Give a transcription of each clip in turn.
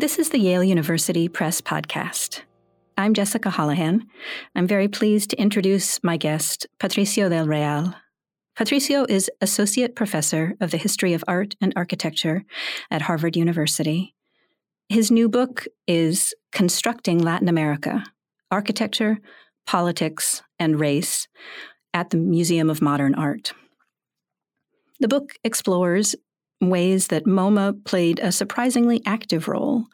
This is the Yale University Press Podcast. I'm Jessica Holohan. I'm very pleased to introduce my guest, Patricio del Real. Patricio is Associate Professor of the History of Art and Architecture at Harvard University. His new book is Constructing Latin America Architecture, Politics, and Race at the Museum of Modern Art. The book explores ways that MoMA played a surprisingly active role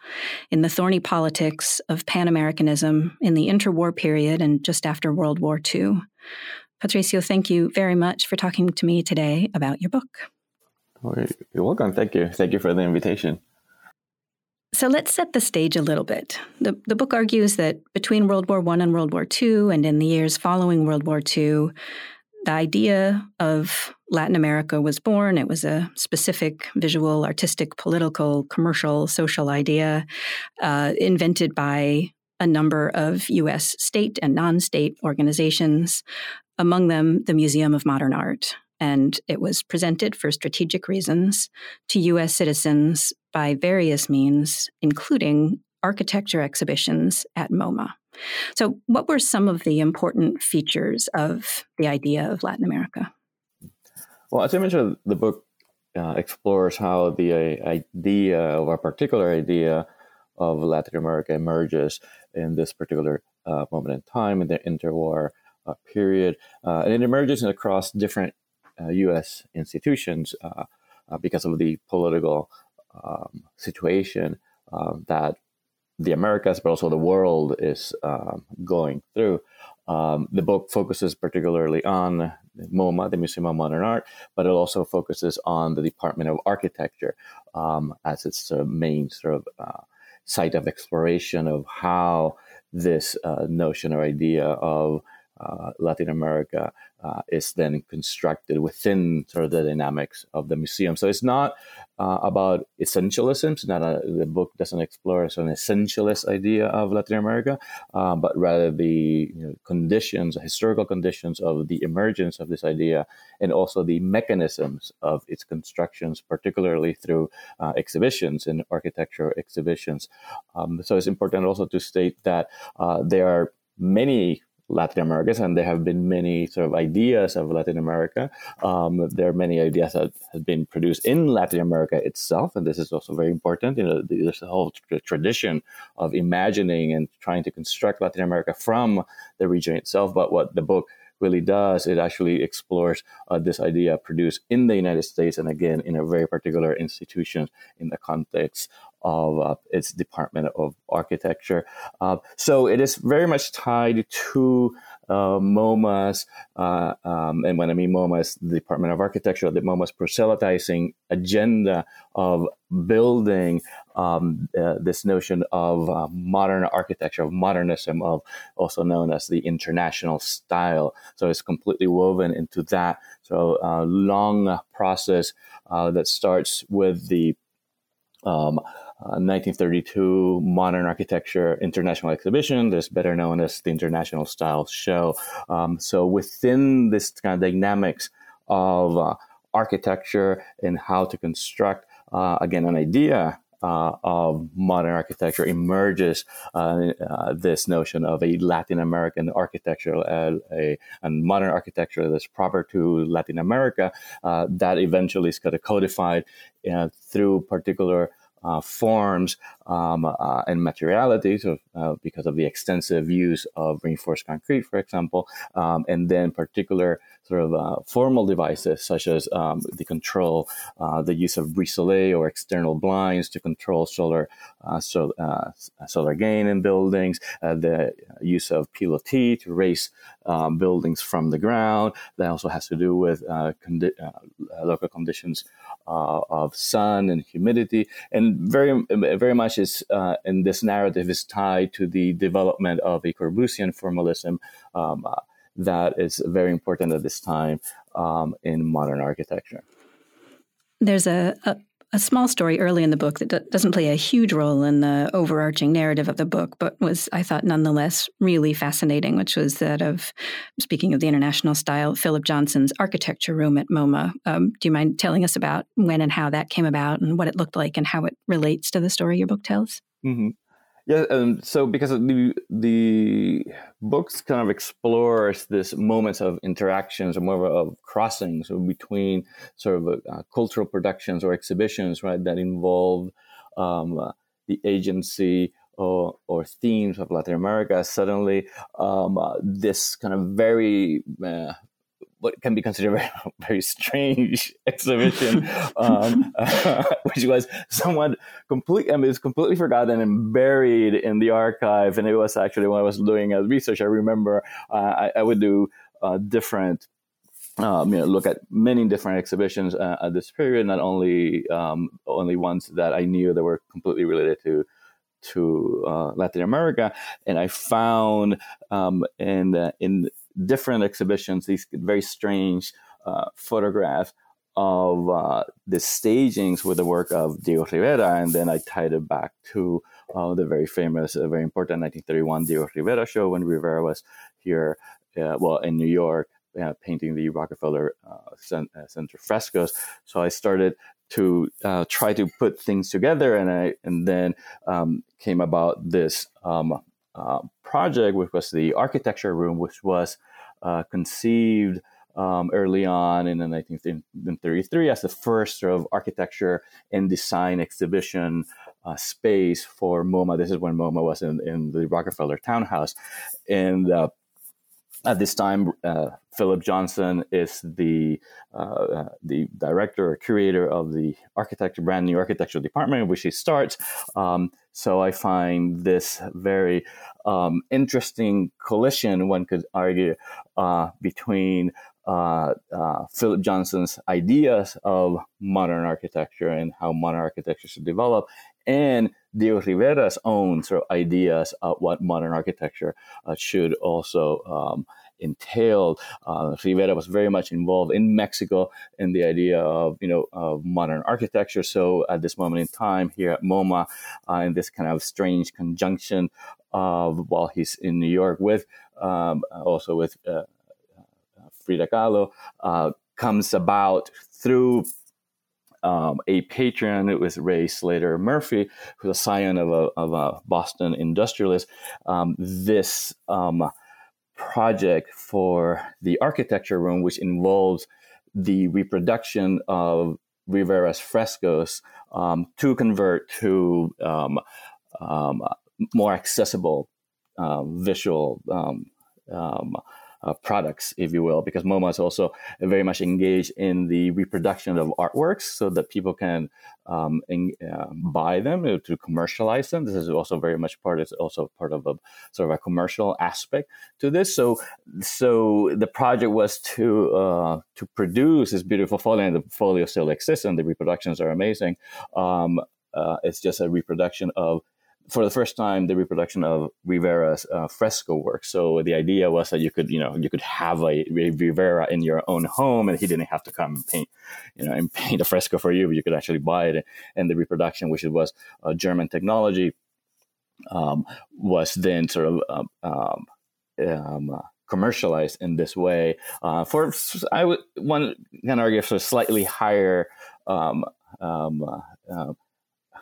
in the thorny politics of Pan Americanism in the interwar period and just after World War II. Patricio, thank you very much for talking to me today about your book. You're welcome. Thank you. Thank you for the invitation. So let's set the stage a little bit. The, the book argues that between World War I and World War II, and in the years following World War II, the idea of Latin America was born. It was a specific visual, artistic, political, commercial, social idea uh, invented by a number of U.S. state and non state organizations, among them the Museum of Modern Art. And it was presented for strategic reasons to U.S. citizens by various means, including architecture exhibitions at MoMA. So, what were some of the important features of the idea of Latin America? Well, as I mentioned, the book uh, explores how the uh, idea of a particular idea of Latin America emerges in this particular uh, moment in time in the interwar uh, period, uh, and it emerges across different U.S. Uh, institutions because of the political um, situation that the Americas, but also the world is um, going through. Um, the book focuses particularly on MoMA, the Museum of Modern Art, but it also focuses on the Department of Architecture um, as its main sort of uh, site of exploration of how this uh, notion or idea of uh, Latin America uh, is then constructed within sort of the dynamics of the museum. So it's not uh, about essentialism. It's not a, the book doesn't explore an essentialist idea of Latin America, uh, but rather the you know, conditions, historical conditions of the emergence of this idea, and also the mechanisms of its constructions, particularly through uh, exhibitions and architecture exhibitions. Um, so it's important also to state that there are many Latin Americans, and there have been many sort of ideas of Latin America. Um, there are many ideas that have been produced in Latin America itself, and this is also very important. You know, there's a whole tradition of imagining and trying to construct Latin America from the region itself. But what the book really does, it actually explores uh, this idea produced in the United States and again in a very particular institution in the context of uh, its Department of Architecture. Uh, so it is very much tied to uh, MoMA's, uh, um, and when I mean MoMA's, the Department of Architecture, the MoMA's proselytizing agenda of building um, uh, this notion of uh, modern architecture, of modernism, of also known as the international style. So it's completely woven into that so long process that starts with the um, 1932 uh, Modern Architecture International Exhibition. That's better known as the International Style Show. Um, so within this kind of dynamics of uh, architecture and how to construct, uh, again, an idea uh, of modern architecture emerges uh, this notion of a Latin American architecture, a, a modern architecture that's proper to Latin America that eventually is kind of codified through particular uh, forms um, uh, and materialities of, uh, because of the extensive use of reinforced concrete, for example, um, and then particular sort of uh, formal devices such as um, the control, uh, the use of brise-soleil or external blinds to control solar uh, so, solar gain in buildings, the use of pilotis to raise um, buildings from the ground. That also has to do with condi- local conditions uh, of sun and humidity, and very very much is uh, in this narrative is tied to the development of a Corbusian formalism um, uh, that is very important at this time um, in modern architecture. There's a, a, a small story early in the book that d- doesn't play a huge role in the overarching narrative of the book, but was, I thought, nonetheless really fascinating, which was that of, speaking of the international style, Philip Johnson's architecture room at MoMA. Um, do you mind telling us about when and how that came about and what it looked like and how it relates to the story your book tells? Mm-hmm. Yeah, um, so because the the books kind of explores this moments of interactions or more of crossings between sort of uh, cultural productions or exhibitions, right, that involve um, uh, the agency or, or themes of Latin America. Suddenly, um, uh, this kind of very uh, what can be considered a very, very strange exhibition, um, uh, which was somewhat complete. I mean, it's completely forgotten and buried in the archive. And it was actually when I was doing a research, I remember uh, I, I, would do uh, different. Um, you know, look at many different exhibitions uh, at this period, not only um, only ones that I knew that were completely related to to uh, Latin America, and I found um, in in different exhibitions, these very strange uh, photographs of uh, the stagings with the work of Diego Rivera, and then I tied it back to uh, the very famous, uh, very important 1931 Diego Rivera show when Rivera was here, uh, well, in New York, uh, painting the Rockefeller Center frescoes. So I started to try to put things together, and I and then um, came about this um, uh, project, which was the architecture room, which was uh, conceived um, early on in the 1933 as the first sort of architecture and design exhibition uh, space for MoMA. This is when MoMA was in, in the Rockefeller Townhouse. And uh, at this time, uh, Philip Johnson is the uh, uh, the director or curator of the architecture, brand new architectural department, which he starts. Um, so I find this very um, interesting collision, one could argue, uh, between uh, uh, Philip Johnson's ideas of modern architecture and how modern architecture should develop, and Diego Rivera's own sort of ideas of what modern architecture uh, should also um, entailed. Uh, Rivera was very much involved in Mexico in the idea of you know of modern architecture. So at this moment in time here at MoMA, uh, in this kind of strange conjunction of while he's in New York with um, also with uh, uh Frida Kahlo, uh, comes about through um, a patron. It was Ray Slater Murphy, who's a scion of a, of a Boston industrialist. Um, this um, project for the architecture room, which involves the reproduction of Rivera's frescoes um, to convert to um, um, more accessible uh, visual um, um, uh, products, if you will, because MoMA is also very much engaged in the reproduction of artworks so that people can um, in, uh, buy them to commercialize them. This is also very much part. It's also part of a sort of a commercial aspect to this. So, so the project was to uh, to produce this beautiful folio, and the folio still exists, and the reproductions are amazing. Um, uh, it's just a reproduction of for the first time the reproduction of Rivera's uh, fresco work. So the idea was that you could, you know, you could have a, a, Rivera in your own home, and he didn't have to come and paint, you know, and paint a fresco for you. But You could actually buy it, and the reproduction, which was a German technology, um, was then sort of um, um, uh, commercialized in this way uh, for I would one can argue for slightly higher. Um, um, uh, uh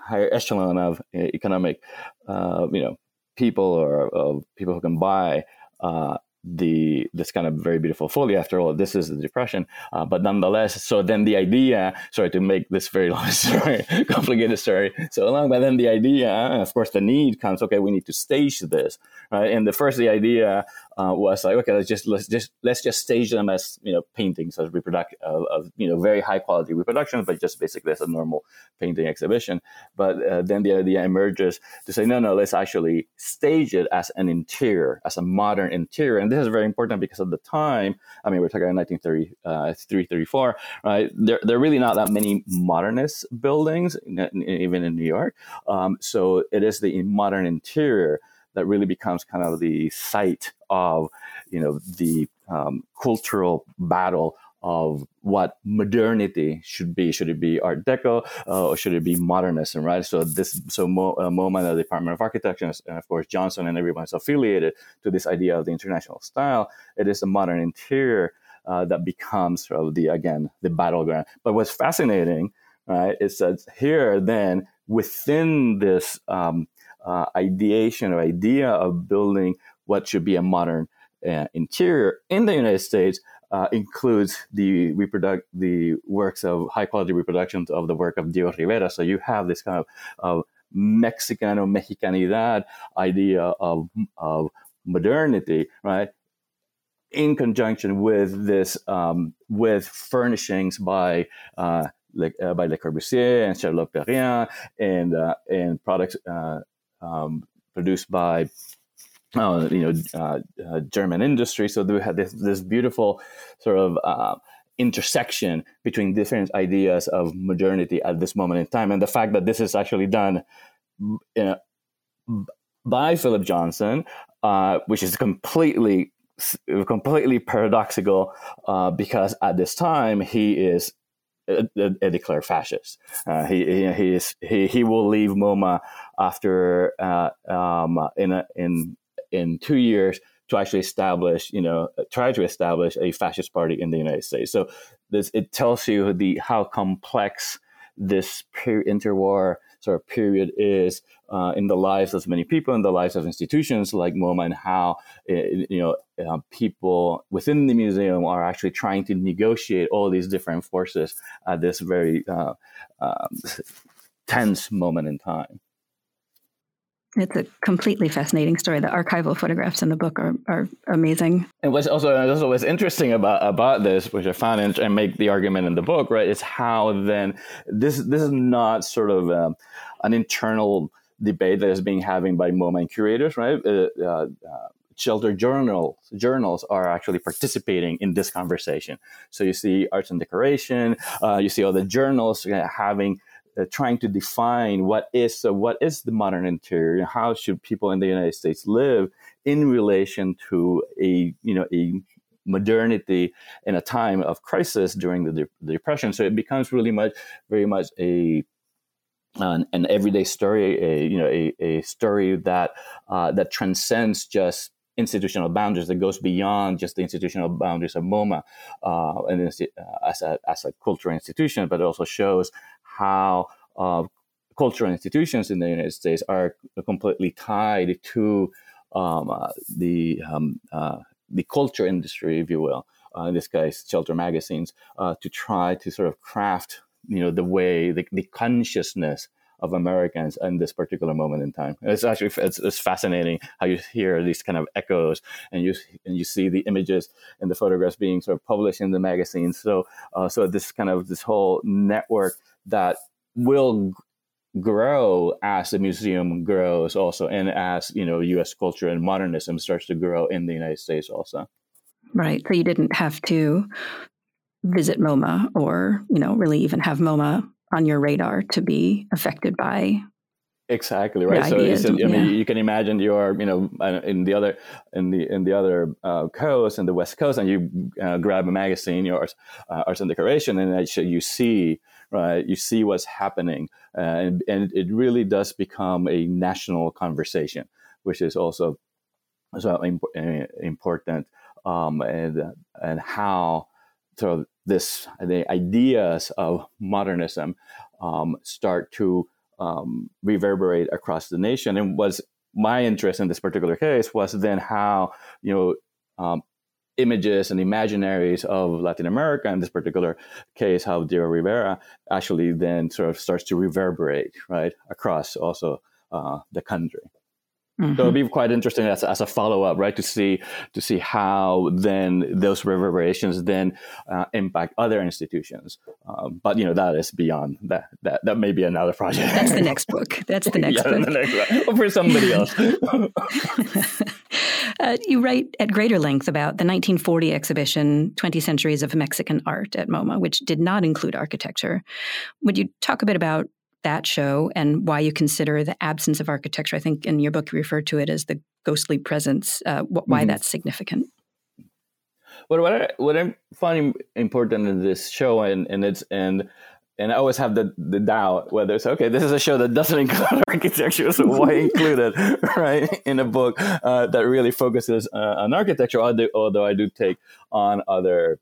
higher echelon of economic, uh, you know, people or of people who can buy uh, the this kind of very beautiful folio. After all, this is the depression, uh, but nonetheless. So then the idea, sorry to make this very long story, complicated story, so long. But then the idea, and of course, the need comes. Okay, we need to stage this, right? And the first, the idea uh, was like, okay, let's just let's just let's just stage them as you know paintings as reproduction of, of, you know very high quality reproductions, but just basically as a normal painting exhibition. But uh, then the idea emerges to say, no, no, let's actually stage it as an interior, as a modern interior, and this is very important because at the time, I mean, we're talking about 1933, uh, 34, right? There, there are really not that many modernist buildings, even in New York. Um, so it is the modern interior that really becomes kind of the site of, you know, the um, cultural battle of what modernity should be. Should it be Art Deco uh, or should it be modernism, right? So this, so Mo, uh, MoMA, the Department of Architecture, and of course Johnson and everyone's affiliated to this idea of the international style. It is a modern interior uh, that becomes sort of the again the battleground. But what's fascinating, right, is that here then within this um, uh, ideation or idea of building what should be a modern uh, interior in the United States uh, includes the reproduct the works of high quality reproductions of the work of Diego Rivera. So you have this kind of, of Mexicano Mexicanidad idea of, of modernity, right? In conjunction with this, um, with furnishings by uh, like, uh, by Le Corbusier and Charlotte Perriand, and uh, and products uh, um, produced by uh, you know uh, uh, German industry. So we had this this beautiful sort of uh, intersection between different ideas of modernity at this moment in time, and the fact that this is actually done know, by Philip Johnson, uh, which is completely completely paradoxical uh, because at this time he is a, a, declared fascist. Uh, he, he, is, he, he will leave MoMA after uh, um, in a, in in two years to actually establish, you know, try to establish a fascist party in the United States. So this it tells you the how complex this per- interwar sort of period is uh, in the lives of many people, in the lives of institutions like MoMA, and how it, you know uh, people within the museum are actually trying to negotiate all these different forces at this very uh, um, tense moment in time. It's a completely fascinating story. The archival photographs in the book are, are amazing. And what's also also what's interesting about about this, which I found and, and make the argument in the book, right, is how then this this is not sort of um, an internal debate that is being having by MoMA and curators, right? Uh, uh, uh, shelter journals journals are actually participating in this conversation. So you see arts and decoration, uh, you see all the journals having uh, trying to define what is so what is the modern interior and how should people in the united states live in relation to a you know a modernity in a time of crisis during the, the depression so it becomes really much very much a an, an everyday story a you know a, a story that uh, that transcends just institutional boundaries that goes beyond just the institutional boundaries of MoMA uh, and uh, as a as a cultural institution, but it also shows how uh, cultural institutions in the United States are completely tied to um, uh, the um, uh, the culture industry, if you will. Uh, in this case, shelter magazines, to try to sort of craft, you know, the way the, the consciousness of Americans in this particular moment in time. It's actually it's, it's, fascinating how you hear these kind of echoes and you and you see the images and the photographs being sort of published in the magazines. So uh, so this kind of this whole network that will grow as the museum grows also and as you know us culture and modernism starts to grow in the united states also right so you didn't have to visit moma or you know really even have moma on your radar to be affected by exactly right so, i mean you can imagine you're you know uh, in the other in the in the other uh, coast in the west coast and you uh, grab a magazine your uh, arts and decoration and actually you see right? You see what's happening, uh, and, and it really does become a national conversation, which is also so imp- uh, important, um, and and how sort of this the ideas of modernism um, start to um, reverberate across the nation, and was my interest in this particular case was then how you know um, images and imaginaries of Latin America, in this particular case, how Diego Rivera actually then sort of starts to reverberate right across also uh, the country. Mm-hmm. So it'd be quite interesting as, as a follow up, right, to see to see how then those reverberations then uh, impact other institutions. Um, but you know that is beyond that. That that may be another project. That's the next book. That's the next yeah, book. The next one. for somebody else. uh, you write at greater length about the 1940 exhibition, 20 Centuries of Mexican Art at MoMA, which did not include architecture. Would you talk a bit about that show and why you consider the absence of architecture. I think in your book you refer to it as the ghostly presence. Uh, wh- why mm-hmm. that's significant? Well, what I, what I find important in this show, and and it's and and I always have the, the doubt whether it's okay. This is a show that doesn't include architecture, so why include it, right, in a book uh, that really focuses uh, on architecture? Although, although I do take on other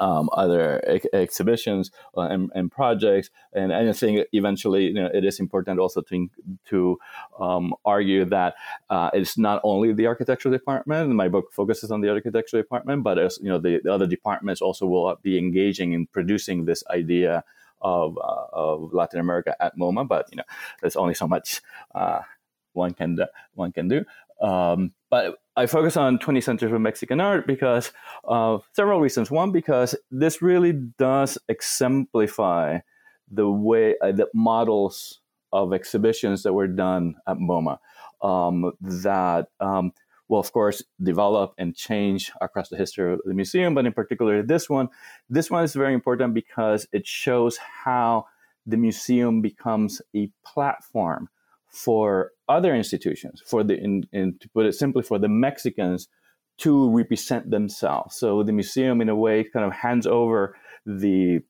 um, other ex- exhibitions uh, and, and, projects. And I think eventually, you know, it is important also to to um, argue that uh, it's not only the architecture department. My book focuses on the architecture department, but as you know, the, the other departments also will be engaging in producing this idea of, uh, of Latin America at MoMA. But you know, there's only so much uh, one can one can do. Um, but I focus on 20th century of Mexican art because of several reasons. One, because this really does exemplify the way uh, the models of exhibitions that were done at MoMA um, that, um, well, of course, develop and change across the history of the museum. But in particular, this one, this one is very important because it shows how the museum becomes a platform for other institutions, for the, in, in, to put it simply, for the Mexicans to represent themselves. So the museum, in a way, kind of hands over the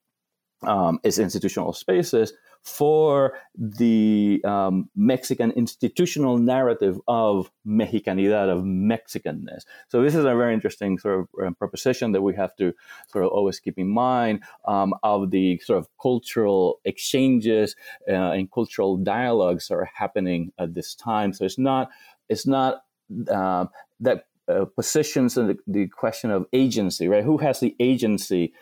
um, its institutional spaces for the um, Mexican institutional narrative of Mexicanidad, of Mexicanness. So this is a very interesting sort of um, proposition that we have to sort of always keep in mind um, of the sort of cultural exchanges uh, and cultural dialogues that are happening at this time. So it's not it's not uh, that uh, positions the, the, question of agency, right? Who has the agency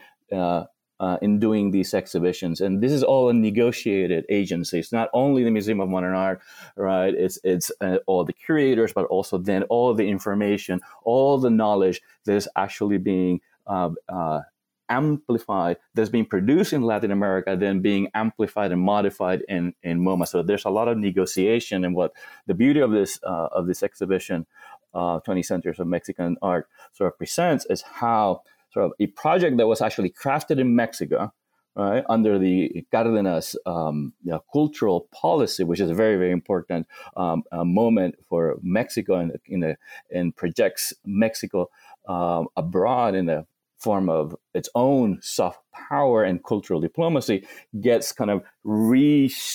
uh, in doing these exhibitions. And this is all a negotiated agency. It's not only the Museum of Modern Art, right? It's it's uh, all the curators, but also then all the information, all the knowledge that is actually being uh, uh amplified, that's being produced in Latin America, then being amplified and modified in in MoMA. So there's a lot of negotiation, and what the beauty of this uh, of this exhibition, uh, 20 Centuries of Mexican Art, sort of presents is how sort of a project that was actually crafted in Mexico, right, under the Cardenas um, you know, cultural policy, which is a very, very important um, moment for Mexico and, in and projects Mexico um, abroad in the form of its own soft power and cultural diplomacy, gets kind of reshaped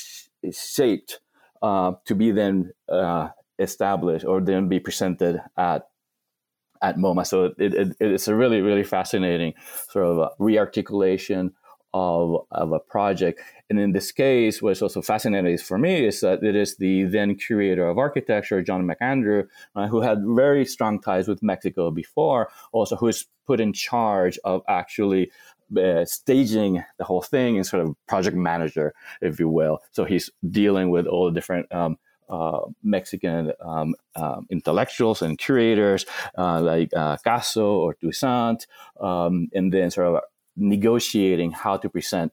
uh, to be then uh, established or then be presented at at MoMA. So it, it, it's a really, really fascinating sort of rearticulation of, of a project. And in this case, what's also fascinating for me is that it is the then curator of architecture, John McAndrew, uh, who had very strong ties with Mexico before, also who's put in charge of actually uh, staging the whole thing and sort of project manager, if you will. So he's dealing with all the different um, uh, Mexican um, um, intellectuals and curators uh, like uh, Caso or Toussaint, um, and then sort of negotiating how to present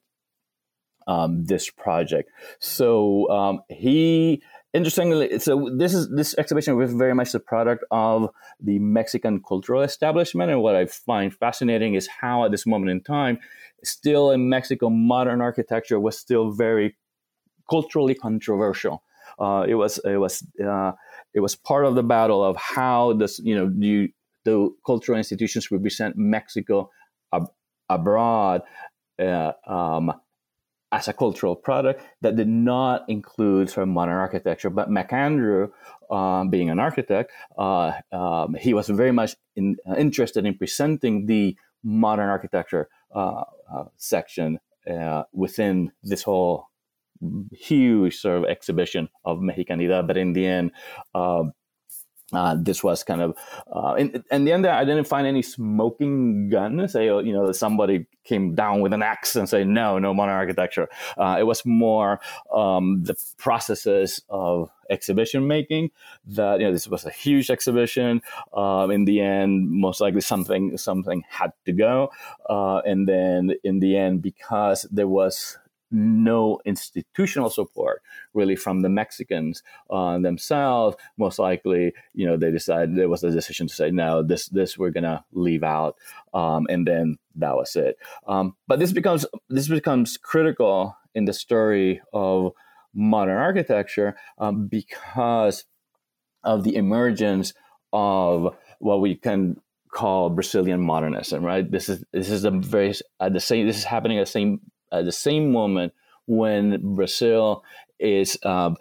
um, this project. So um, he interestingly, so this is this exhibition was very much the product of the Mexican cultural establishment, and what I find fascinating is how at this moment in time, still in Mexico, modern architecture was still very culturally controversial. Uh, it was it was uh, it was part of the battle of how this you know you, the cultural institutions represent Mexico ab- abroad uh, um, as a cultural product that did not include sort of modern architecture. But McAndrew, um, being an architect, uh, um, he was very much in, uh, interested in presenting the modern architecture uh, uh, section within this whole huge sort of exhibition of Mexicanidad. But in the end, uh, uh, this was kind of, uh, in, in the end, I didn't find any smoking gun. Say, you know, somebody came down with an axe and say, no, no modern architecture. Uh, it was more um, the processes of exhibition making that, you know, this was a huge exhibition. Um, in the end, most likely something, something had to go. Uh, and then in the end, because there was no institutional support really from the Mexicans uh, themselves. Most likely, you know, they decided there was a decision to say, no, this this we're gonna leave out, um, and then that was it. Um, but this becomes this becomes critical in the story of modern architecture um, because of the emergence of what we can call Brazilian modernism. Right. This is this is a very uh, the same. This is happening at the same at the same moment when Brazil is uh,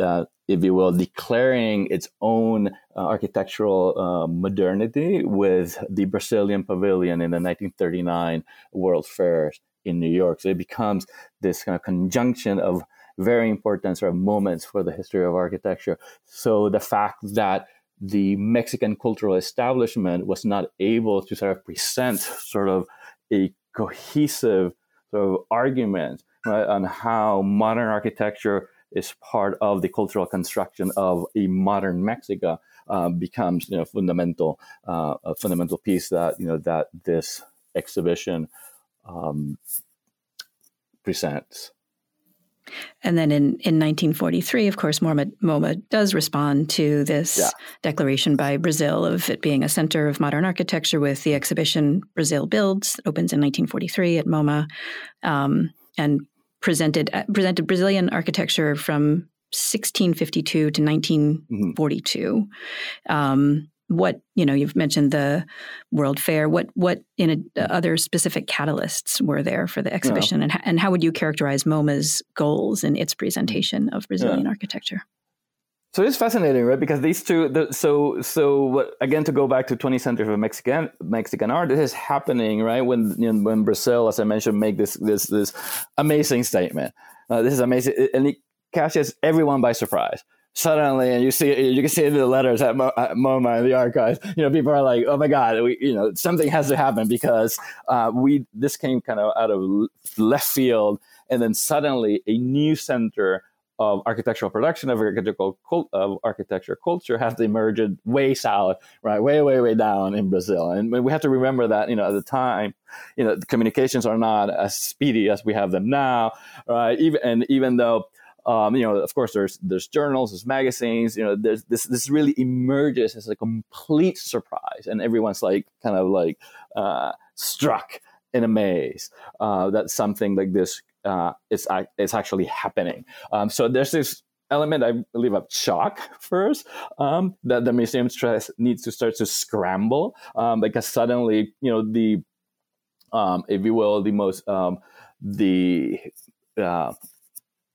uh, if you will, declaring its own uh, architectural uh, modernity with the Brazilian Pavilion in the 1939 World Fair in New York. So it becomes this kind of conjunction of very important sort of moments for the history of architecture. So the fact that the Mexican cultural establishment was not able to sort of present sort of a cohesive sort of argument right, on how modern architecture is part of the cultural construction of a modern Mexico uh, becomes you know fundamental uh, a fundamental piece that you know that this exhibition um, presents. And then in, in 1943, of course, MoMA, MoMA does respond to this yeah. declaration by Brazil of it being a center of modern architecture with the exhibition Brazil Builds, that opens in 1943 at MoMA, um, and presented uh, presented Brazilian architecture from 1652 to 1942. Mm-hmm. Um, what you know you've mentioned the world fair what what in a, other specific catalysts were there for the exhibition? Yeah. and, and how would you characterize moma's goals in its presentation of brazilian yeah. architecture? So it's fascinating right? Because these two the, so so what, again to go back to 20th century of mexican mexican art this is happening right? When you know, when brazil as i mentioned make this this this amazing statement. Uh, this is amazing and it catches everyone by surprise suddenly, and you see, you can see the letters at, Mo, at MoMA in the archives. You know, people are like, "Oh my God, we, you know, something has to happen because uh, we this came kind of out of left field, and then suddenly a new center of architectural production of architectural cult, of architecture culture has emerged way south, right, way way way down in Brazil, and we have to remember that you know at the time, you know, communications are not as speedy as we have them now, right? Even and even though um, you know, of course, there's there's journals, there's magazines. You know, there's this this really emerges as a complete surprise, and everyone's like kind of like uh, struck in amaze uh, that something like this uh, is is actually happening. Um, so there's this element, I believe, of shock first um, that the museum stress needs to start to scramble um, because suddenly, you know, the um, if you will, the most um, the uh,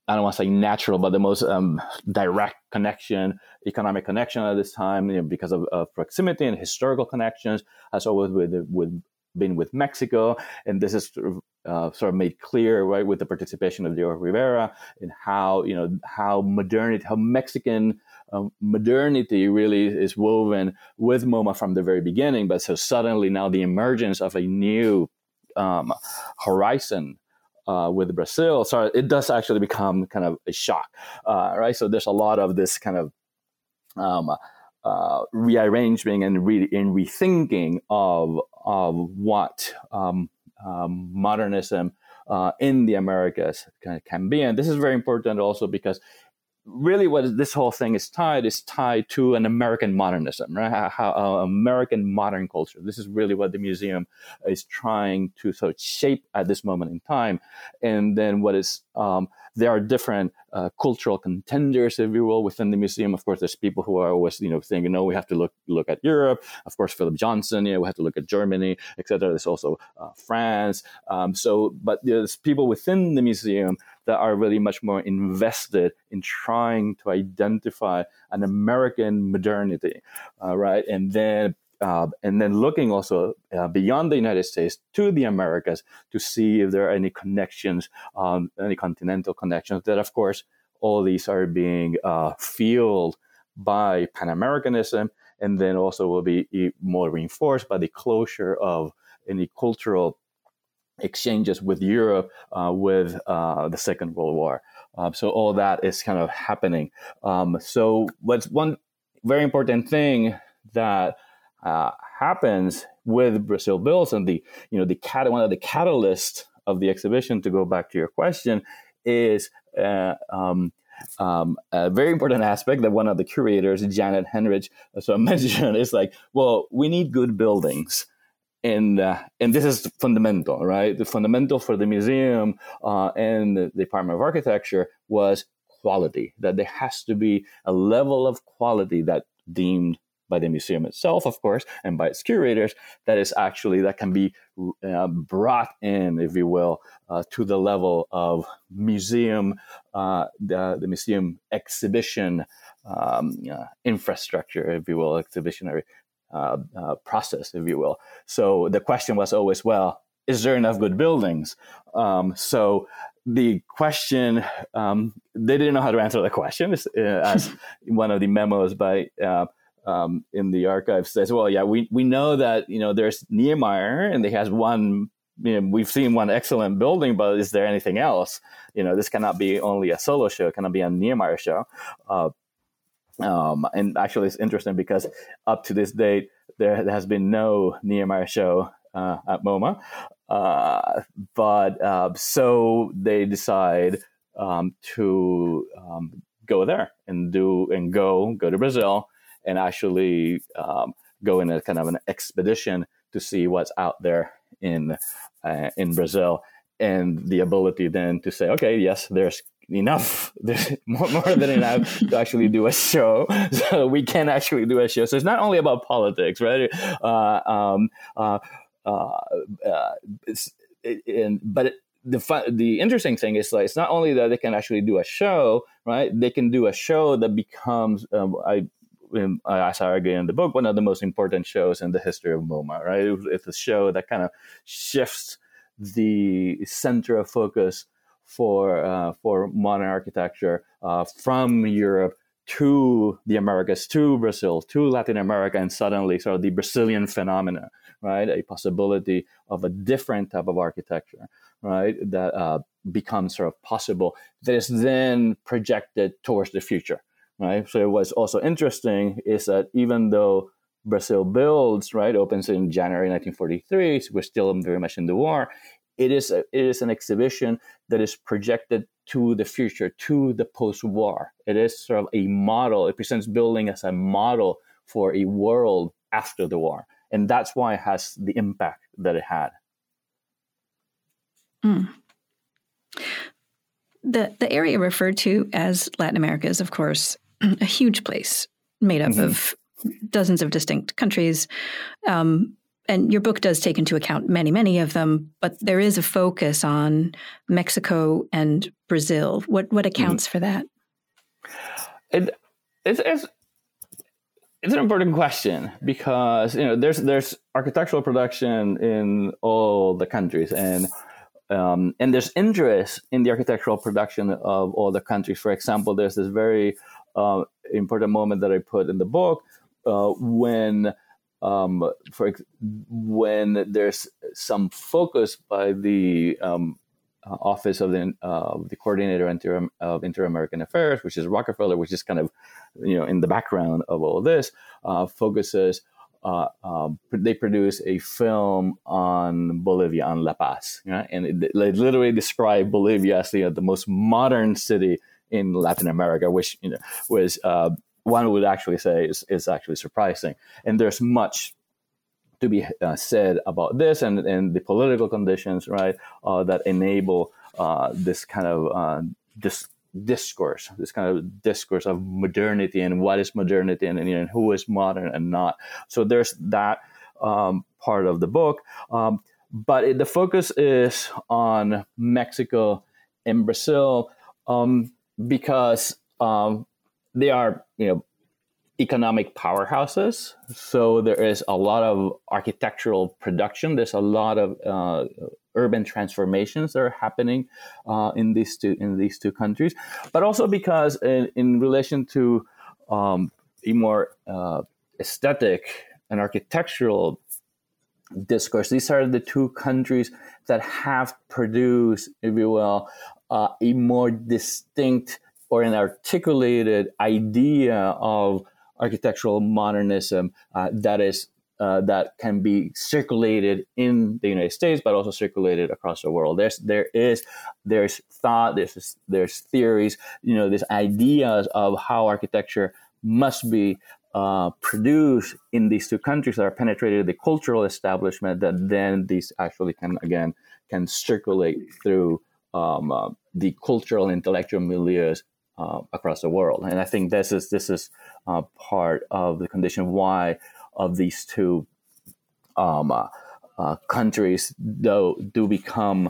I don't want to say natural, but the most um, direct connection, economic connection at this time, you know, because of, of, proximity and historical connections, has always with, with been with Mexico, and this is sort of, uh, sort of made clear, right, with the participation of Diego Rivera in how you know how modernity, how Mexican um, modernity really is woven with MoMA from the very beginning. But so suddenly now the emergence of a new um, horizon uh, with Brazil, so it does actually become kind of a shock, uh, right? So there's a lot of this kind of um, uh, rearranging and re- in rethinking of of what um, um, modernism uh, in the Americas can, can be, and this is very important also because really what this whole thing is tied is tied to an American modernism, right? How, how uh, American modern culture. This is really what the museum is trying to sort of shape at this moment in time. And then what is um, there are different uh, cultural contenders, if you will, within the museum. Of course, there's people who are always, you know, thinking, no, we have to look look at Europe. Of course, Philip Johnson, you know, we have to look at Germany, etc. There's also uh, France. Um, so, but there's people within the museum that are really much more invested in trying to identify an American modernity, uh, right? And then uh, and then looking also uh, beyond the United States to the Americas to see if there are any connections, um, any continental connections. That, of course, all these are being uh, fueled by Pan Americanism, and then also will be more reinforced by the closure of any cultural exchanges with Europe uh, with uh, the Second World War. Um, so all that is kind of happening. Um, so what's one very important thing that uh, happens with Brazil Builds and the you know the cat one of the catalysts of the exhibition to go back to your question is uh, um, um, a very important aspect that one of the curators Janet Henrich so mentioned is like well we need good buildings and uh, and this is fundamental right? The fundamental for the museum uh, and the Department of Architecture was quality that there has to be a level of quality that deemed by the museum itself, of course, and by its curators, that is actually that can be uh, brought in, if you will, uh, to the level of museum, uh, the, the museum exhibition um, uh, infrastructure, if you will, exhibitionary uh, uh, process, if you will. So the question was always, well, is there enough good buildings? Um, so the question, um, they didn't know how to answer the question, uh, as one of the memos by uh, um, in the archive says, well, yeah, we, we know that, you know, there's Niemeyer and he has one, you know, we've seen one excellent building, but is there anything else? You know, this cannot be only a solo show, it cannot be a Niemeyer show. Um, and actually, it's interesting because up to this date, there, has been no Niemeyer show uh, at MoMA. Uh, but uh, so they decide um, to um, go there and do and go go to Brazil and actually um, go in a kind of an expedition to see what's out there in uh, in Brazil and the ability then to say, okay, yes, there's enough. There's more, more than enough to actually do a show. So we can actually do a show. So it's not only about politics, right? Uh, um, uh, uh, uh but the the interesting thing is like it's not only that they can actually do a show, right? They can do a show that becomes um, I. As I argue in the book, one of the most important shows in the history of MoMA, right? It's a show that kind of shifts the center of focus for uh, for modern architecture uh, from Europe to the Americas, to Brazil, to Latin America, and suddenly sort of the Brazilian phenomena, right? A possibility of a different type of architecture, right? That uh, becomes sort of possible that is then projected towards the future, right? So what's also interesting is that even though Brazil builds, right, opens in January 1943, so we're still very much in the war it is a, it is an exhibition that is projected to the future, to the post-war. It is sort of a model. It presents building as a model for a world after the war, and that's why it has the impact that it had. Mm. The the area referred to as Latin America is, of course, a huge place made up mm-hmm. of dozens of distinct countries. Um, and your book does take into account many, many of them, but there is a focus on Mexico and Brazil. What what mm-hmm. accounts mm. for that? It, it's, it's it's an important question because you know there's there's architectural production in all the countries and um, and there's interest in the architectural production of all the countries. For example, there's this very uh, important moment that I put in the book uh, when um, for when there's some focus by the um, uh, Office of the uh, the Coordinator of Inter-American Affairs, which is Rockefeller, which is kind of you know in the background of all of this, uh, focuses. Uh, um, they produce a film on Bolivia, on La Paz, and they literally describe Bolivia as the, the most modern city in Latin America, which you know was uh, one would actually say is, is actually surprising. And there's much to be uh, said about this and, and the political conditions, right, uh, that enable uh, this kind of uh, this discourse, this kind of discourse of modernity and what is modernity and, and who is modern and not. So there's that um, part of the book. Um, but it, the focus is on Mexico and Brazil um, because um, they are you know economic powerhouses. So there is a lot of architectural production. There's a lot of uh, urban transformations that are happening uh, in these two in these two countries, but also because in, in relation to um, a more uh, aesthetic and architectural discourse, these are the two countries that have produced, if you will, uh, a more distinct or an articulated idea of architectural modernism uh, that is uh, that can be circulated in the United States, but also circulated across the world. There's there is there's thought, there's there's theories, you know, there's ideas of how architecture must be uh, produced in these two countries that are penetrated the cultural establishment that then these actually can again can circulate through um, uh, the cultural intellectual milieus uh, across the world. And I think this is this is uh, part of the condition why of these two um, uh, uh, countries do do become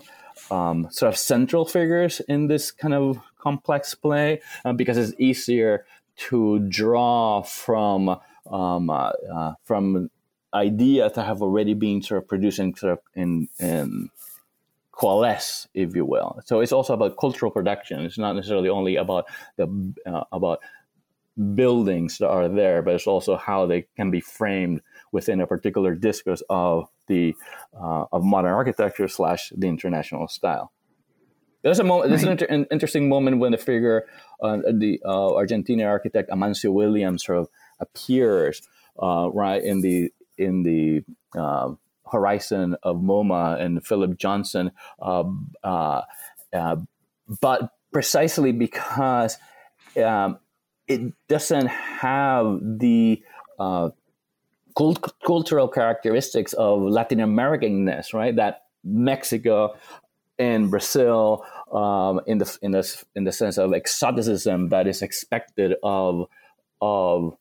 um, sort of central figures in this kind of complex play uh, because it's easier to draw from um, uh, from ideas that have already been sort of produced sort of in, in coalesce, if you will. So it's also about cultural production. It's not necessarily only about the uh, about buildings that are there, but it's also how they can be framed within a particular discourse of the uh, of modern architecture slash the international style. There's a moment. There's an, inter- an, interesting moment when the figure, uh, the uh, Argentine architect Amancio Williams, sort of appears uh, right in the in the uh, horizon of MoMA and Philip Johnson, uh, uh, but precisely because um, it doesn't have the cult- cultural characteristics of Latin Americanness, right? That Mexico and Brazil, um, in the in the in the sense of exoticism that is expected of of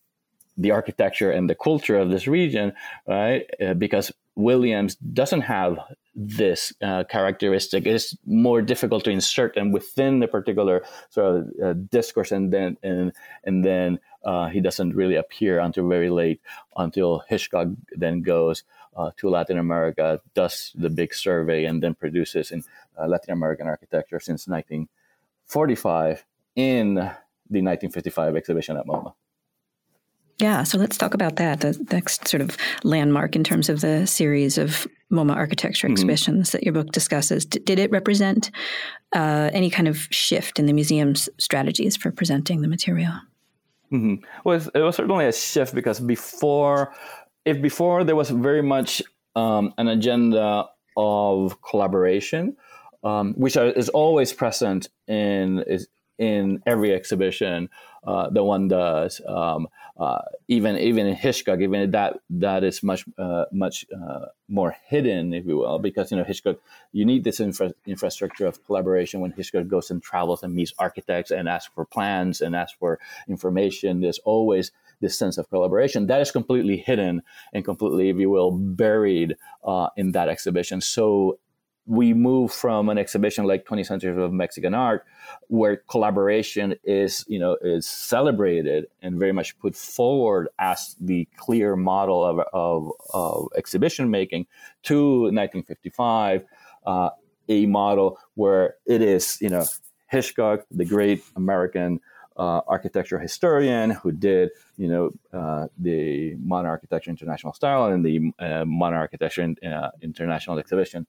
the architecture and the culture of this region, right? Uh, because Williams doesn't have this uh, characteristic. It's more difficult to insert them within the particular sort of uh, discourse, and then and and then uh, he doesn't really appear until very late, until Hitchcock then goes uh, to Latin America, does the big survey, and then produces in uh, Latin American architecture since 1945 in the 1955 exhibition at MoMA. Yeah, so let's talk about that. The next sort of landmark in terms of the series of MoMA architecture mm-hmm. exhibitions mm-hmm. that your book discusses. D- did it represent uh, any kind of shift in the museum's strategies for presenting the material? Mm-hmm. Well, it was, it was certainly a shift because before, if before there was very much um, an agenda of collaboration, um, which are, is always present in is in every exhibition uh, that one does. Um, uh, even even in Hitchcock, even that that is much uh, much uh, more hidden, if you will, because you know Hitchcock, you need this infra- infrastructure of collaboration when Hitchcock goes and travels and meets architects and asks for plans and asks for information. There's always this sense of collaboration that is completely hidden and completely, if you will, buried uh, in that exhibition. So we move from an exhibition like 20 centuries of Mexican art, where collaboration is, you know, is celebrated and very much put forward as the clear model of, of, of exhibition making, to 1955, uh, a model where it is, you know, Hitchcock, the great American uh, historian who did, you know, uh, the Modern Architecture International Style and the uh, Modern Architecture uh, International Exhibition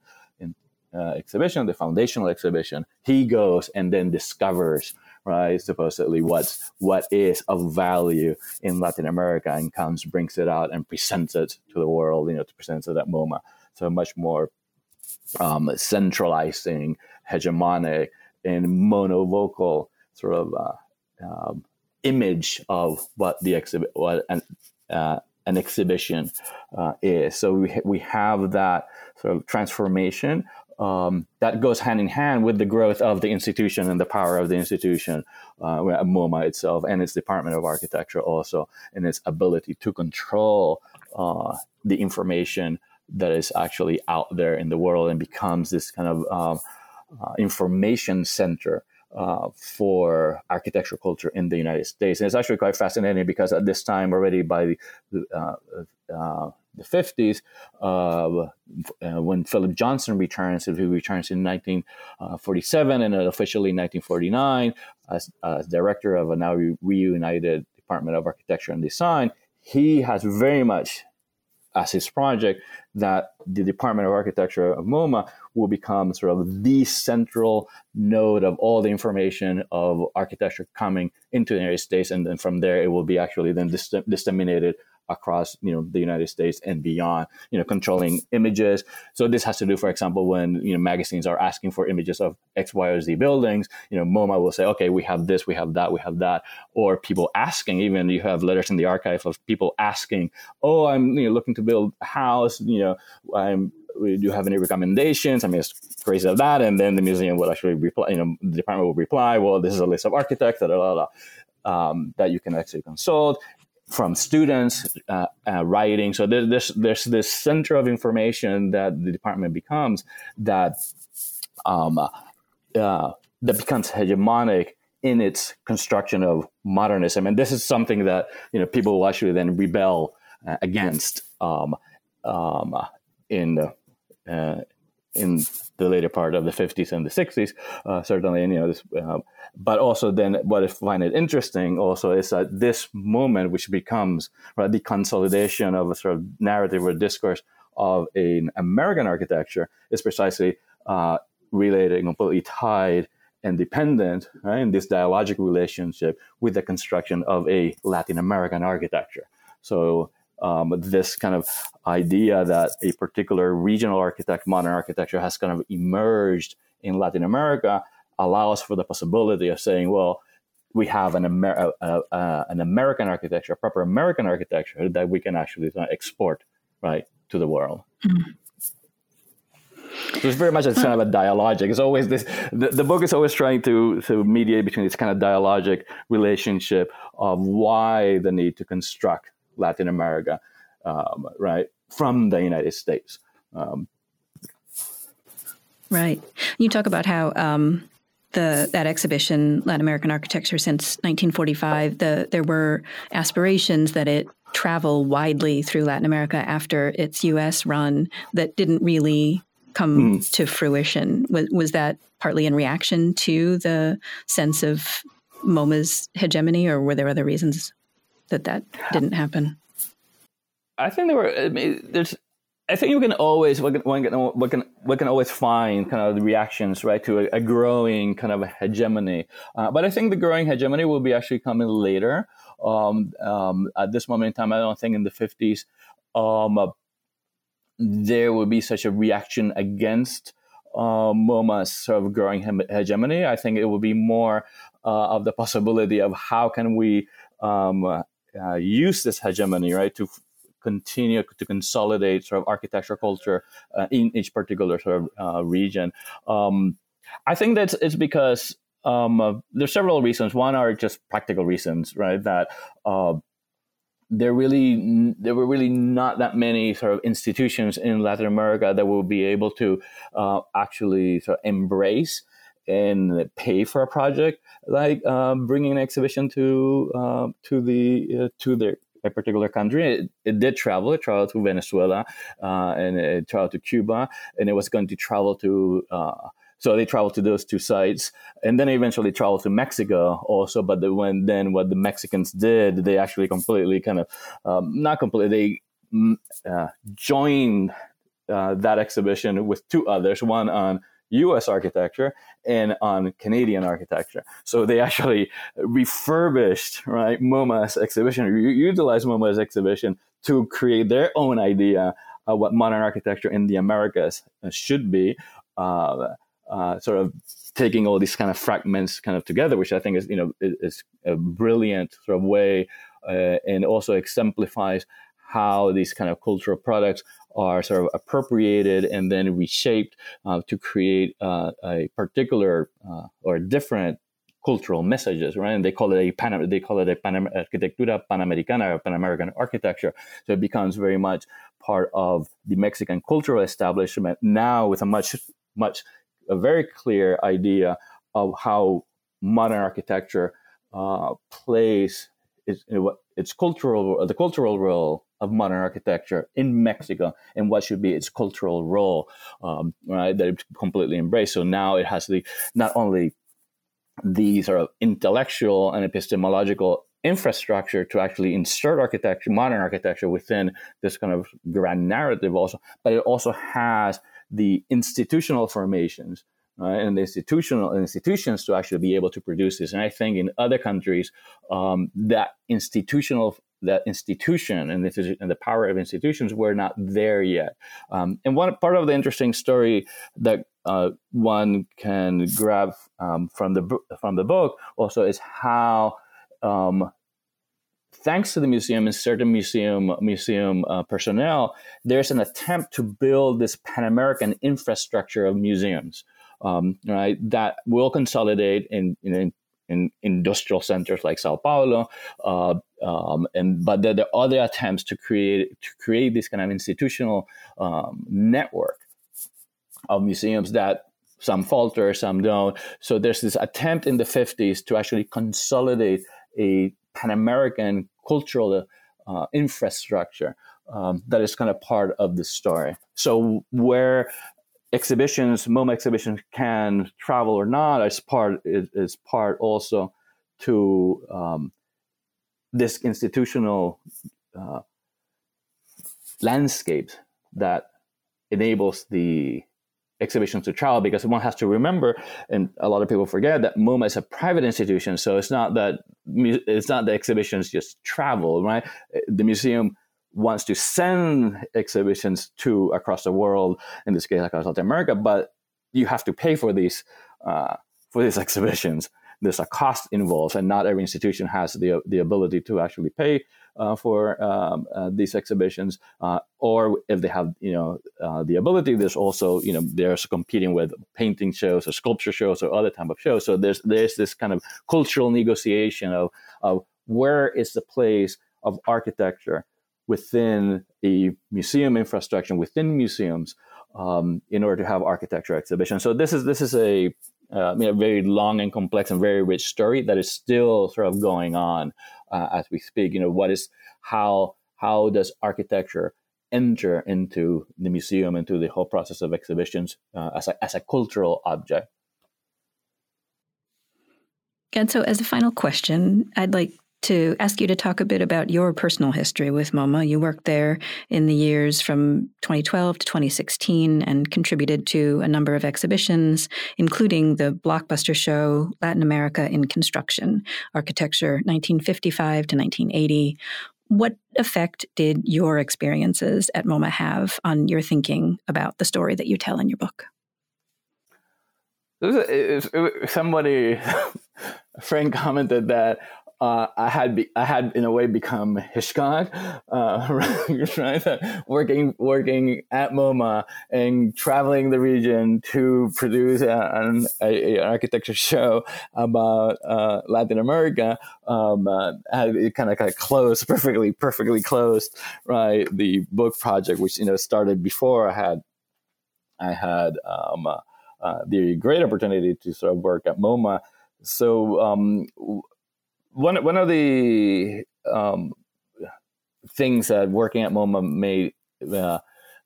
uh, exhibition, the foundational exhibition, he goes and then discovers, right, supposedly what's what is of value in Latin America and comes, brings it out and presents it to the world, you know, to present it at MoMA. So much more um, centralizing, hegemonic, and monovocal sort of uh, um, image of what the exhibit, what an, uh, an exhibition uh, is. So we, we have that sort of transformation um, that goes hand in hand with the growth of the institution and the power of the institution, uh, MoMA itself and its Department of Architecture also, and its ability to control uh, the information that is actually out there in the world and becomes this kind of um, uh, information center uh, for architectural culture in the United States. And it's actually quite fascinating because at this time already by the, uh, uh, the 50s, uh, uh, when Philip Johnson returns, if he returns in 1947 and officially 1949 as, as director of a now reunited Department of Architecture and Design, he has very much as his project that the Department of Architecture of MoMA will become sort of the central node of all the information of architecture coming into the United States, and then from there it will be actually then dis- disseminated across you know the United States and beyond. You know, controlling images. So this has to do, for example, when you know magazines are asking for images of X, Y, or Z buildings. You know, MoMA will say, okay, we have this, we have that, we have that, or people asking. Even you have letters in the archive of people asking, oh, I'm you know looking to build a house. You know, I'm do you have any recommendations? I mean, it's crazy of that. And then the museum would actually reply, you know, the department will reply, well, this is a list of architects um, that you can actually consult from students uh, uh, writing. So there's, there's this center of information that the department becomes that um, uh, that becomes hegemonic in its construction of modernism. And this is something that you know people will actually then rebel uh, against um, um, in the uh, in the later part of the 50s and the 60s, uh, certainly. And, you know, this, uh, but also then what I find it interesting also is that this moment, which becomes right, the consolidation of a sort of narrative or discourse of an American architecture, is precisely uh, related and completely tied and dependent right, in this dialogic relationship with the construction of a Latin American architecture. So um, this kind of idea that a particular regional architect, modern architecture, has kind of emerged in Latin America allows for the possibility of saying, well, we have an, Amer- uh, uh, an American architecture, a proper American architecture that we can actually export right to the world. Mm-hmm. So it's very much a kind of a dialogic. It's always this. The, the, book is always trying to to mediate between this kind of dialogic relationship of why the need to construct Latin America, um, right, from the United States. Um, right. You talk about how um, the that exhibition, Latin American Architecture since 1945, the there were aspirations that it travel widely through Latin America after its U.S. run that didn't really come mm. to fruition. Was, was that partly in reaction to the sense of MoMA's hegemony, or were there other reasons that that didn't happen? I think there were. I mean, there's. I think you can always one can, one can one can, always find kind of reactions right to a, a growing kind of hegemony. Uh, but I think the growing hegemony will be actually coming later. Um, um, at this moment in time, I don't think in the fifties um, uh, there will be such a reaction against uh, MoMA's sort of growing hegemony. I think it will be more uh, of the possibility of how can we um, uh, use this hegemony, right, to continue to consolidate sort of architecture culture uh, in each particular sort of uh, region. Um, I think that it's because um, uh, there's several reasons. One are just practical reasons, right? That uh, there really there were really not that many sort of institutions in Latin America that will be able to uh, actually sort of embrace and pay for a project like um, bringing an exhibition to uh, to the uh, to their a particular country. It, it, did travel. It traveled to Venezuela uh, and it traveled to Cuba, and it was going to travel to. Uh, so they traveled to those two sites, and then eventually traveled to Mexico also. But when then what the Mexicans did, they actually completely kind of um, not completely they mm, uh, joined uh, that exhibition with two others, one on US architecture and on Canadian architecture. So they actually refurbished, right, MoMA's exhibition, utilized MoMA's exhibition to create their own idea of what modern architecture in the Americas should be, uh, uh, sort of taking all these kind of fragments kind of together, which I think is, you know, is, a brilliant sort of way uh, and also exemplifies how these kind of cultural products are sort of appropriated and then reshaped uh, to create uh, a particular uh, or different cultural messages, right? And they call it a Pan, they call it a Pan, arquitectura panamericana or Pan American architecture. So it becomes very much part of the Mexican cultural establishment now with a much, much, a very clear idea of how modern architecture uh, plays its, its cultural, the cultural role of modern architecture in Mexico and what should be its cultural role, um, right? That it completely embraced. So now it has the not only the sort of intellectual and epistemological infrastructure to actually insert architecture, modern architecture within this kind of grand narrative also, but it also has the institutional formations right, and the institutional institutions to actually be able to produce this. And I think in other countries, um, that institutional that institution and, the, and the power of institutions were not there yet. Um, and one part of the interesting story that uh, one can grab um, from the from the book also is how um, thanks to the museum and certain museum museum uh, personnel, there's an attempt to build this Pan American infrastructure of museums, um, right? That will consolidate in, in, in industrial centers like Sao Paulo, uh, um, and but there, there, are other attempts to create to create this kind of institutional um, network of museums that some falter, some don't. So there's this attempt in the 50s to actually consolidate a Pan American cultural uh, infrastructure um, that is kind of part of the story. So where exhibitions, MoMA exhibitions can travel or not is part is, is part also to um, this institutional uh, landscape that enables the exhibitions to travel because one has to remember and a lot of people forget that MoMA is a private institution. So it's not that it's not the exhibitions just travel right? The museum wants to send exhibitions to across the world in this case across Latin America but you have to pay for these uh, for these exhibitions there's a cost involved and not every institution has the, the ability to actually pay uh, for um, uh, these exhibitions, uh, or if they have you know uh, the ability, there's also you know there's competing with painting shows or sculpture shows or other type of shows. So there's there's this kind of cultural negotiation of of where is the place of architecture within a museum infrastructure within museums um, in order to have architecture exhibitions. So this is this is a uh, a very long and complex and very rich story that is still sort of going on uh, as we speak. You know, what is how how does architecture enter into the museum into the whole process of exhibitions uh, as a as a cultural object? And so, as a final question, I'd like to ask you to talk a bit about your personal history with MoMA. You worked there in the years from 2012 to 2016 and contributed to a number of exhibitions, including the blockbuster show Latin America in Construction, Architecture 1955 to 1980. What effect did your experiences at MoMA have on your thinking about the story that you tell in your book? Somebody, a friend commented that uh, I had be, I had in a way become Hitchcock, uh, right? working working at MoMA and traveling the region to produce an, architecture show about uh, Latin America. Um, uh, it kind of of closed perfectly, perfectly closed, right? The book project, which you know started before I had I had um, uh, the great opportunity to sort of work at MoMA. So um, one one of the um, things that working at MoMA made uh,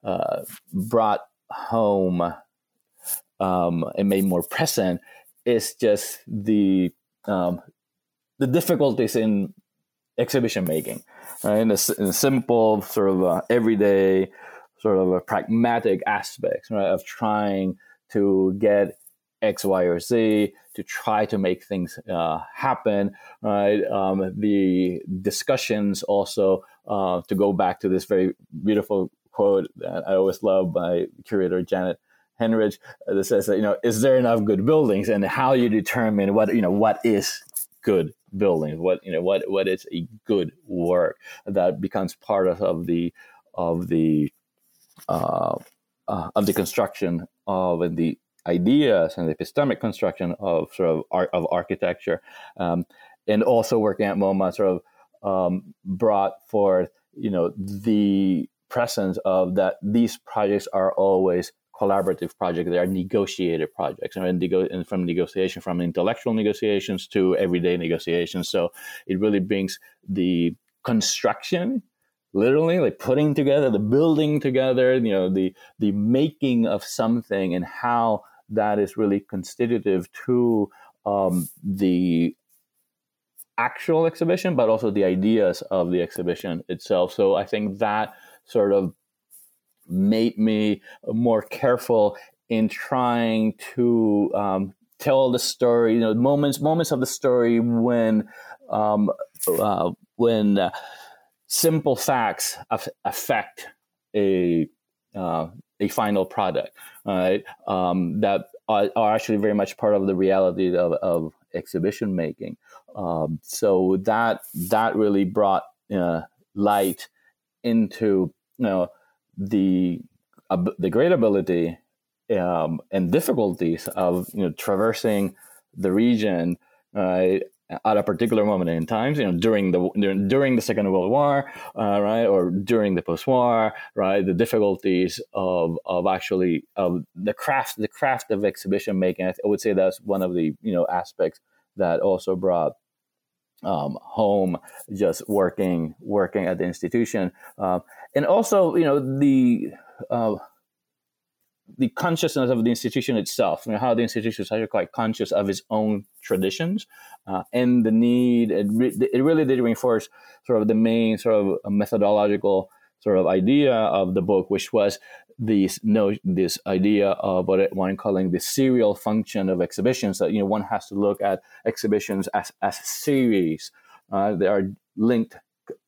uh, brought home um, and made more present is just the um, the difficulties in exhibition making, right? In a, in simple sort of uh, everyday, sort of a pragmatic aspects, right, of trying to get X, Y, or Z to try to make things uh, happen. Right? Um, the discussions also uh, to go back to this very beautiful quote that I always love by curator Janet Henrich uh, that says that you know is there enough good buildings and how you determine what you know what is good buildings what you know what what is a good work that becomes part of, of the of the uh, uh, of the construction of and the ideas and the epistemic construction of sort of art of architecture, um, and also working at MoMA sort of um, brought forth you know the presence of that these projects are always collaborative projects. They are negotiated projects, and, and from negotiation, from intellectual negotiations to everyday negotiations. So it really brings the construction literally like putting together the building together you know the the making of something and how that is really constitutive to um, the actual exhibition, but also the ideas of the exhibition itself. So I think that sort of made me more careful in trying to um, tell the story. You know, moments moments of the story when um, uh, when uh, simple facts affect a uh, a final product, right? Um, that are, are, actually very much part of the reality of, of exhibition making. Um, so that that really brought uh, light into you know the uh, the great ability um, and difficulties of you know traversing the region right at a particular moment in time, you know, during the during the Second World War, uh, right, or during the post-war, right, the difficulties of of actually of the craft the craft of exhibition making. I, would say that's one of the you know aspects that also brought um, home just working working at the institution, uh, and also you know the uh, the consciousness of the institution itself, you know, how the institution is actually quite conscious of its own traditions uh, and the need. It, re- it really did reinforce sort of the main sort of methodological sort of idea of the book, which was this no this idea of what one calling the serial function of exhibitions. That you know one has to look at exhibitions as as series. Uh, they are linked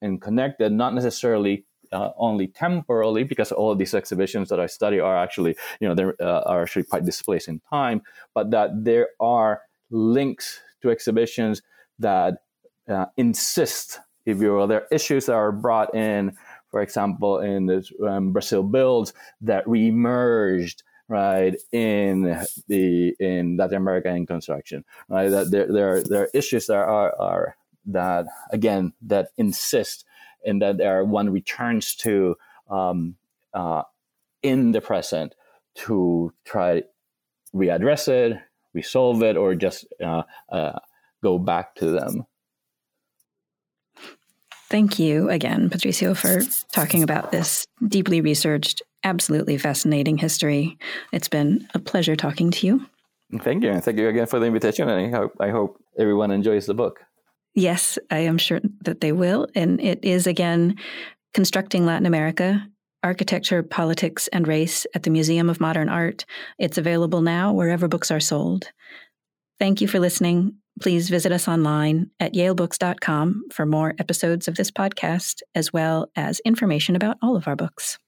and connected, not necessarily uh, only temporarily because all these exhibitions that I study are actually, you know, they uh, are actually quite displaced in time, but that there are links to exhibitions that uh, insist, if you will, there are issues that are brought in, for example, in the um, Brazil builds that reemerged right in the in Latin America in construction right that there there are, there are issues that are, are that again that insist and that there one returns to um, uh, in the present to try readdress it, resolve it, or just uh, uh, go back to them. Thank you again, Patricio, for talking about this deeply researched, absolutely fascinating history. It's been a pleasure talking to you. Thank you. And Thank you again for the invitation. And I hope, I hope everyone enjoys the book. Yes, I am sure that they will. And it is, again, Constructing Latin America Architecture, Politics, and Race at the Museum of Modern Art. It's available now wherever books are sold. Thank you for listening. Please visit us online at yalebooks.com for more episodes of this podcast, as well as information about all of our books.